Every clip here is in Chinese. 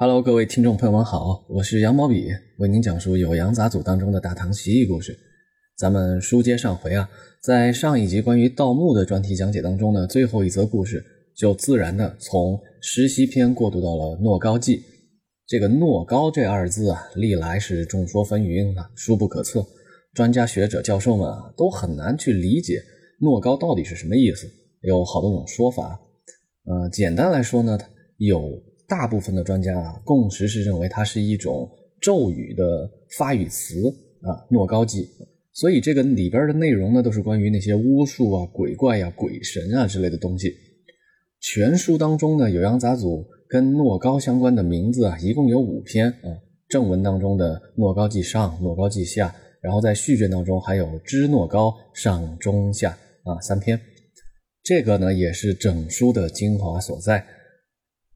Hello，各位听众朋友们好，我是杨毛笔，为您讲述《酉阳杂俎》当中的大唐奇异故事。咱们书接上回啊，在上一集关于盗墓的专题讲解当中呢，最后一则故事就自然的从石溪篇过渡到了诺高记。这个“诺高”这二字啊，历来是众说纷纭啊，殊不可测。专家学者、教授们啊，都很难去理解“诺高”到底是什么意思，有好多种说法。呃，简单来说呢，有。大部分的专家啊，共识是认为它是一种咒语的发语词啊，诺高记。所以这个里边的内容呢，都是关于那些巫术啊、鬼怪呀、鬼神啊之类的东西。全书当中呢，《酉阳杂俎》跟诺高相关的名字啊，一共有五篇啊。正文当中的《诺高记上》《诺高记下》，然后在序卷当中还有《知诺高上中下》啊三篇。这个呢，也是整书的精华所在。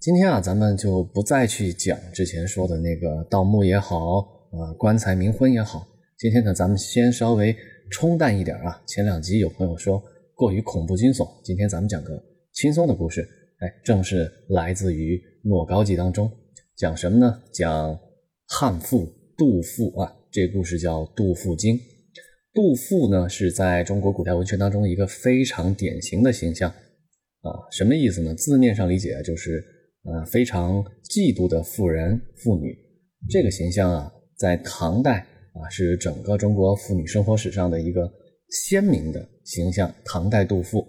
今天啊，咱们就不再去讲之前说的那个盗墓也好，啊，棺材冥婚也好。今天呢，咱们先稍微冲淡一点啊。前两集有朋友说过于恐怖惊悚，今天咱们讲个轻松的故事。哎，正是来自于《诺高记》当中，讲什么呢？讲汉赋杜妇啊。这故事叫《杜妇经》。杜妇呢，是在中国古代文学当中一个非常典型的形象啊。什么意思呢？字面上理解啊就是。呃，非常嫉妒的妇人妇女，这个形象啊，在唐代啊，是整个中国妇女生活史上的一个鲜明的形象。唐代杜甫，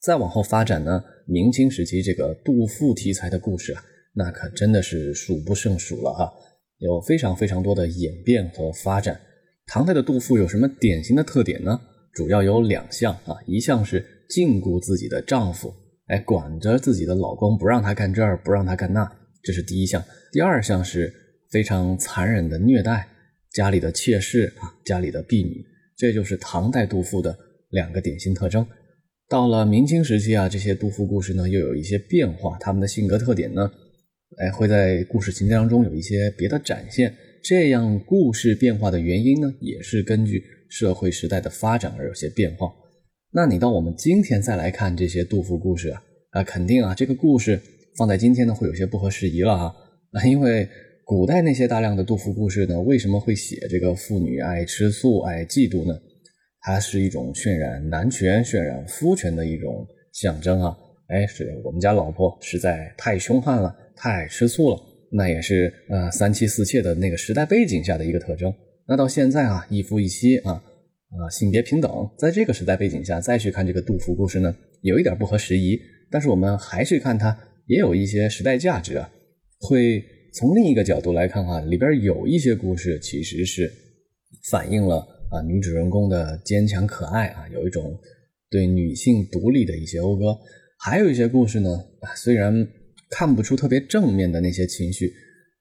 再往后发展呢，明清时期这个杜甫题材的故事啊，那可真的是数不胜数了哈，有非常非常多的演变和发展。唐代的杜甫有什么典型的特点呢？主要有两项啊，一项是禁锢自己的丈夫。哎，管着自己的老公，不让他干这儿，不让他干那，这是第一项。第二项是非常残忍的虐待家里的妾室啊，家里的婢女，这就是唐代杜甫的两个典型特征。到了明清时期啊，这些杜甫故事呢又有一些变化，他们的性格特点呢，哎，会在故事情节当中有一些别的展现。这样故事变化的原因呢，也是根据社会时代的发展而有些变化。那你到我们今天再来看这些杜甫故事啊，啊，肯定啊，这个故事放在今天呢会有些不合时宜了啊，啊，因为古代那些大量的杜甫故事呢，为什么会写这个妇女爱吃醋、爱嫉妒呢？它是一种渲染男权、渲染夫权的一种象征啊。哎，是我们家老婆实在太凶悍了，太爱吃醋了，那也是呃三妻四妾的那个时代背景下的一个特征。那到现在啊，一夫一妻啊。啊，性别平等，在这个时代背景下再去看这个杜甫故事呢，有一点不合时宜。但是我们还是看它也有一些时代价值啊。会从另一个角度来看哈，里边有一些故事其实是反映了啊女主人公的坚强可爱啊，有一种对女性独立的一些讴歌。还有一些故事呢，虽然看不出特别正面的那些情绪，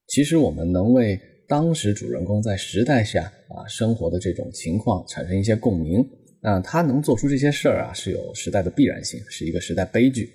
其实我们能为。当时主人公在时代下啊生活的这种情况产生一些共鸣，那他能做出这些事儿啊是有时代的必然性，是一个时代悲剧。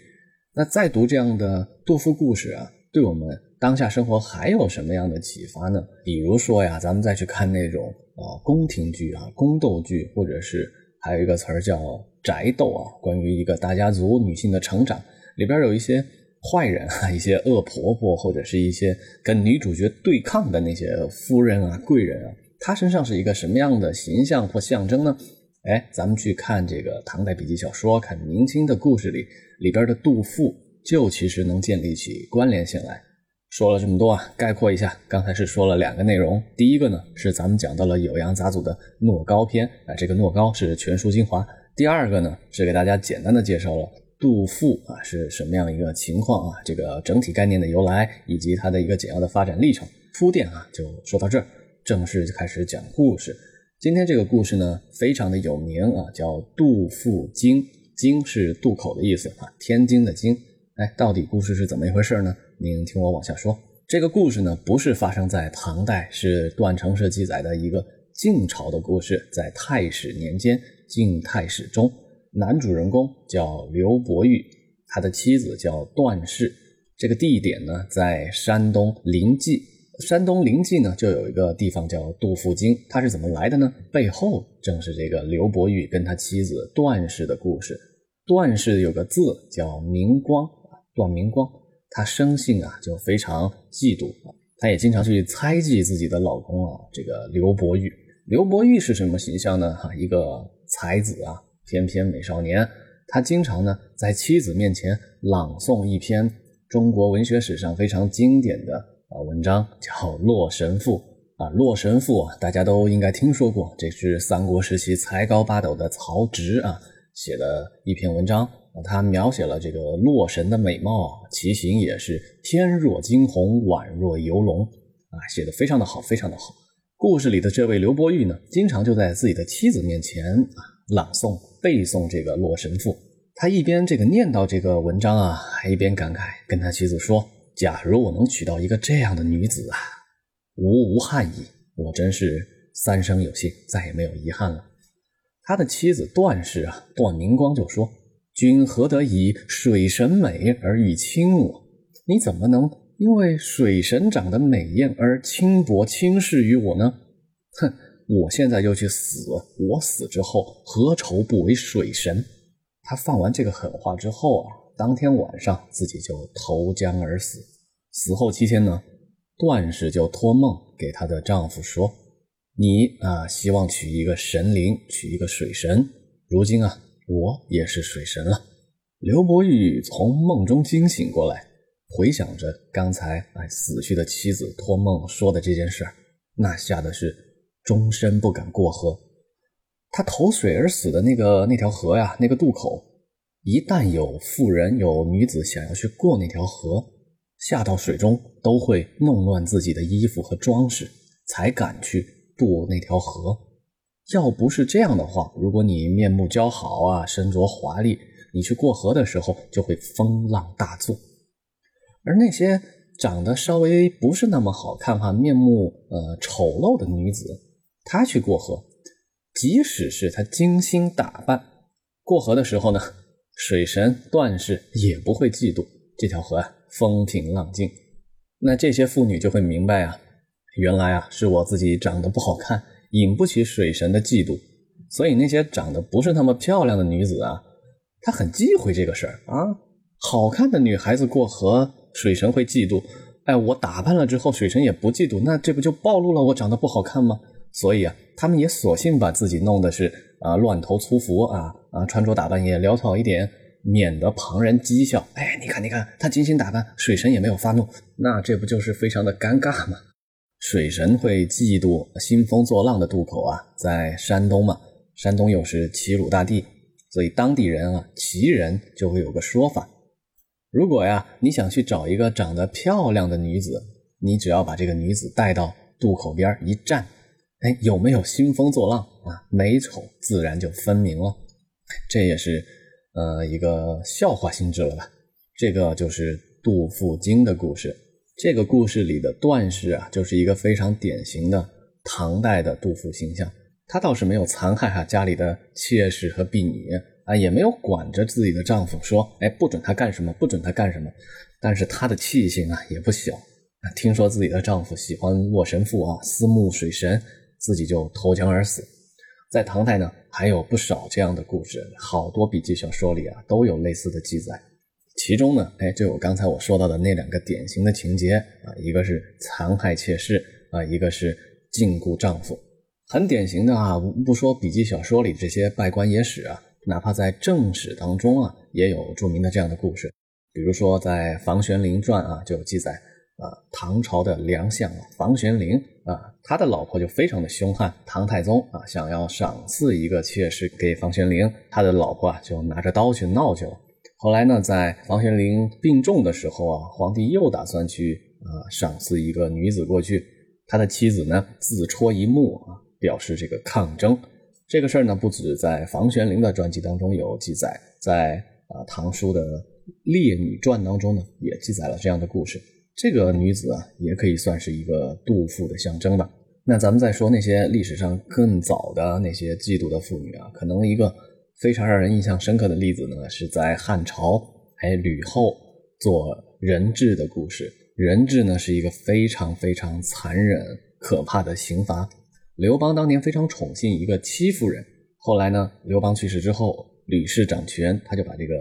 那再读这样的杜甫故事啊，对我们当下生活还有什么样的启发呢？比如说呀，咱们再去看那种啊宫廷剧啊宫斗剧，或者是还有一个词儿叫宅斗啊，关于一个大家族女性的成长，里边有一些。坏人啊，一些恶婆婆，或者是一些跟女主角对抗的那些夫人啊、贵人啊，她身上是一个什么样的形象或象征呢？哎，咱们去看这个唐代笔记小说，看明清的故事里里边的杜甫，就其实能建立起关联性来。说了这么多啊，概括一下，刚才是说了两个内容，第一个呢是咱们讲到了《酉阳杂俎》的诺高篇啊，这个诺高是全书精华；第二个呢是给大家简单的介绍了。杜甫啊是什么样一个情况啊？这个整体概念的由来以及它的一个简要的发展历程铺垫啊，就说到这儿，正式就开始讲故事。今天这个故事呢，非常的有名啊，叫《杜甫经》，经是渡口的意思啊，天津的津。哎，到底故事是怎么一回事呢？您听我往下说。这个故事呢，不是发生在唐代，是段成式记载的一个晋朝的故事，在太史年间，晋太史中。男主人公叫刘伯玉，他的妻子叫段氏。这个地点呢，在山东临济。山东临济呢，就有一个地方叫杜甫京。它是怎么来的呢？背后正是这个刘伯玉跟他妻子段氏的故事。段氏有个字叫明光，段明光。她生性啊就非常嫉妒啊，她也经常去猜忌自己的老公啊，这个刘伯玉。刘伯玉是什么形象呢？哈，一个才子啊，翩翩美少年。他经常呢在妻子面前朗诵一篇中国文学史上非常经典的啊文章，叫《洛神赋》啊。《洛神赋》啊，大家都应该听说过，这是三国时期才高八斗的曹植啊写的一篇文章。他描写了这个洛神的美貌，其形也是天若惊鸿，宛若游龙啊，写的非常的好，非常的好。故事里的这位刘伯玉呢，经常就在自己的妻子面前啊朗诵背诵这个《洛神赋》。他一边这个念叨这个文章啊，还一边感慨，跟他妻子说：“假如我能娶到一个这样的女子啊，吾无憾矣。我真是三生有幸，再也没有遗憾了。”他的妻子段氏啊，段明光就说：“君何得以水神美而欲轻我？你怎么能因为水神长得美艳而轻薄轻视于我呢？哼，我现在就去死，我死之后何愁不为水神？”他放完这个狠话之后啊，当天晚上自己就投江而死。死后七天呢，段氏就托梦给她的丈夫说：“你啊，希望娶一个神灵，娶一个水神。如今啊，我也是水神了。”刘伯玉从梦中惊醒过来，回想着刚才哎死去的妻子托梦说的这件事那吓得是终身不敢过河。他投水而死的那个那条河呀，那个渡口，一旦有妇人有女子想要去过那条河，下到水中都会弄乱自己的衣服和装饰，才敢去渡那条河。要不是这样的话，如果你面目姣好啊，身着华丽，你去过河的时候就会风浪大作。而那些长得稍微不是那么好看哈，面目呃丑陋的女子，他去过河。即使是他精心打扮过河的时候呢，水神段氏也不会嫉妒这条河啊风平浪静。那这些妇女就会明白啊，原来啊是我自己长得不好看，引不起水神的嫉妒。所以那些长得不是那么漂亮的女子啊，她很忌讳这个事儿啊。好看的女孩子过河，水神会嫉妒。哎，我打扮了之后，水神也不嫉妒，那这不就暴露了我长得不好看吗？所以啊，他们也索性把自己弄的是啊乱头粗服啊啊，穿着打扮也潦草一点，免得旁人讥笑。哎，你看，你看，他精心打扮，水神也没有发怒，那这不就是非常的尴尬吗？水神会嫉妒兴风作浪的渡口啊，在山东嘛，山东又是齐鲁大地，所以当地人啊，齐人就会有个说法：如果呀，你想去找一个长得漂亮的女子，你只要把这个女子带到渡口边一站。哎，有没有兴风作浪啊？美丑自然就分明了，这也是呃一个笑话性质了吧？这个就是杜甫经的故事。这个故事里的段氏啊，就是一个非常典型的唐代的杜甫形象。他倒是没有残害哈家里的妾室和婢女啊，也没有管着自己的丈夫说，哎，不准他干什么，不准他干什么。但是他的气性啊也不小啊，听说自己的丈夫喜欢洛神赋啊，思慕水神。自己就投江而死，在唐代呢，还有不少这样的故事，好多笔记小说里啊都有类似的记载。其中呢，哎，就有刚才我说到的那两个典型的情节啊，一个是残害妾室啊，一个是禁锢丈夫，很典型的啊。不说笔记小说里这些拜官野史啊，哪怕在正史当中啊，也有著名的这样的故事。比如说在《房玄龄传》啊，就有记载啊，唐朝的良相房玄龄。啊，他的老婆就非常的凶悍。唐太宗啊，想要赏赐一个妾室给房玄龄，他的老婆啊就拿着刀去闹去了。后来呢，在房玄龄病重的时候啊，皇帝又打算去啊赏赐一个女子过去，他的妻子呢自戳一目啊，表示这个抗争。这个事儿呢，不止在房玄龄的传记当中有记载，在啊唐书的《列女传》当中呢，也记载了这样的故事。这个女子啊，也可以算是一个妒妇的象征吧。那咱们再说那些历史上更早的那些嫉妒的妇女啊，可能一个非常让人印象深刻的例子呢，是在汉朝，哎，吕后做人质的故事。人质呢是一个非常非常残忍可怕的刑罚。刘邦当年非常宠幸一个戚夫人，后来呢，刘邦去世之后，吕氏掌权，他就把这个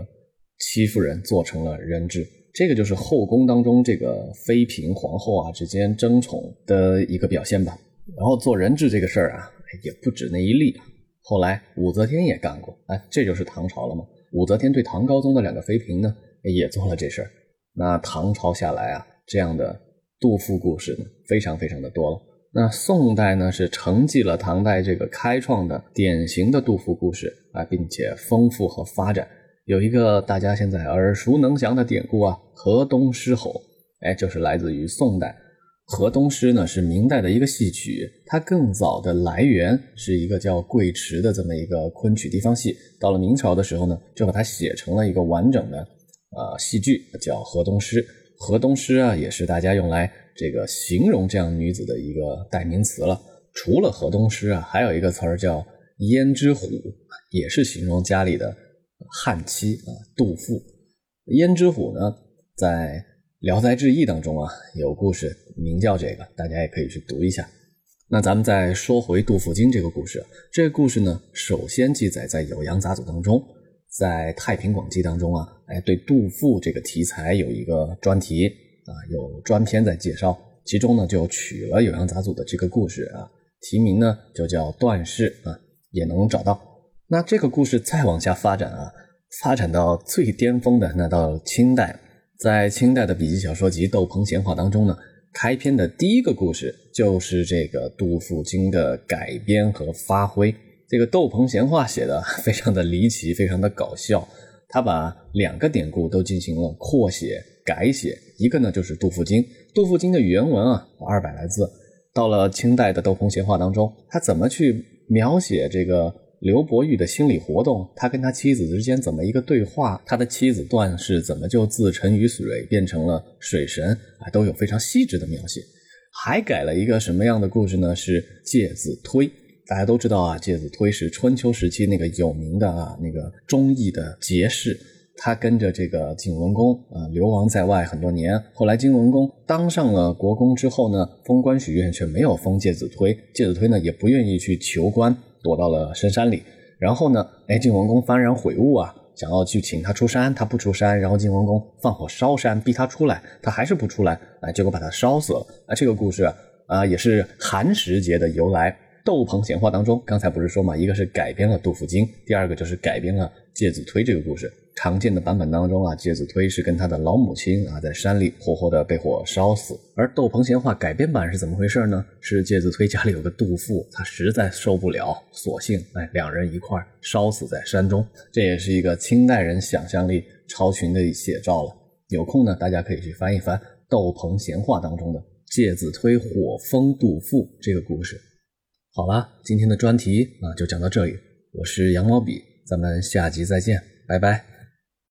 戚夫人做成了人质。这个就是后宫当中这个妃嫔、皇后啊之间争宠的一个表现吧。然后做人质这个事儿啊，也不止那一例啊。后来武则天也干过，哎，这就是唐朝了嘛。武则天对唐高宗的两个妃嫔呢，也做了这事儿。那唐朝下来啊，这样的杜甫故事呢，非常非常的多了。那宋代呢，是承继了唐代这个开创的典型的杜甫故事啊，并且丰富和发展。有一个大家现在耳熟能详的典故啊，河东狮吼，哎，就是来自于宋代。河东狮呢是明代的一个戏曲，它更早的来源是一个叫贵池的这么一个昆曲地方戏。到了明朝的时候呢，就把它写成了一个完整的呃戏剧，叫河东狮。河东狮啊，也是大家用来。这个形容这样女子的一个代名词了。除了河东狮啊，还有一个词儿叫胭脂虎，也是形容家里的汉妻啊。杜甫，胭脂虎呢，在《聊斋志异》当中啊有故事，名叫这个，大家也可以去读一下。那咱们再说回杜甫经这个故事，这个故事呢，首先记载在《酉阳杂俎》当中，在《太平广记》当中啊，哎，对杜甫这个题材有一个专题。啊，有专篇在介绍，其中呢就取了《酉阳杂俎》的这个故事啊，题名呢就叫《段氏》啊，也能找到。那这个故事再往下发展啊，发展到最巅峰的那到清代，在清代的笔记小说集《斗篷闲话》当中呢，开篇的第一个故事就是这个杜甫经的改编和发挥。这个《窦鹏闲话》写的非常的离奇，非常的搞笑，他把两个典故都进行了扩写。改写一个呢，就是《杜甫经》。《杜甫经》的原文啊，二百来字。到了清代的《斗篷闲话》当中，他怎么去描写这个刘伯玉的心理活动？他跟他妻子之间怎么一个对话？他的妻子段氏怎么就自沉于水变成了水神啊？都有非常细致的描写。还改了一个什么样的故事呢？是介子推。大家都知道啊，介子推是春秋时期那个有名的啊那个忠义的节士。他跟着这个晋文公啊流亡在外很多年，后来晋文公当上了国公之后呢，封官许愿却没有封介子推，介子推呢也不愿意去求官，躲到了深山里。然后呢，哎，晋文公幡然悔悟啊，想要去请他出山，他不出山，然后晋文公放火烧山，逼他出来，他还是不出来，啊，结果把他烧死了。啊，这个故事啊，也是寒食节的由来。《斗篷闲话》当中，刚才不是说嘛，一个是改编了《杜甫经》，第二个就是改编了介子推这个故事。常见的版本当中啊，介子推是跟他的老母亲啊在山里活活的被火烧死。而《斗篷闲话》改编版是怎么回事呢？是介子推家里有个杜甫，他实在受不了，索性哎两人一块烧死在山中。这也是一个清代人想象力超群的写照了。有空呢，大家可以去翻一翻《斗篷闲话》当中的介子推火封杜甫这个故事。好了，今天的专题啊就讲到这里。我是羊毛笔，咱们下集再见，拜拜。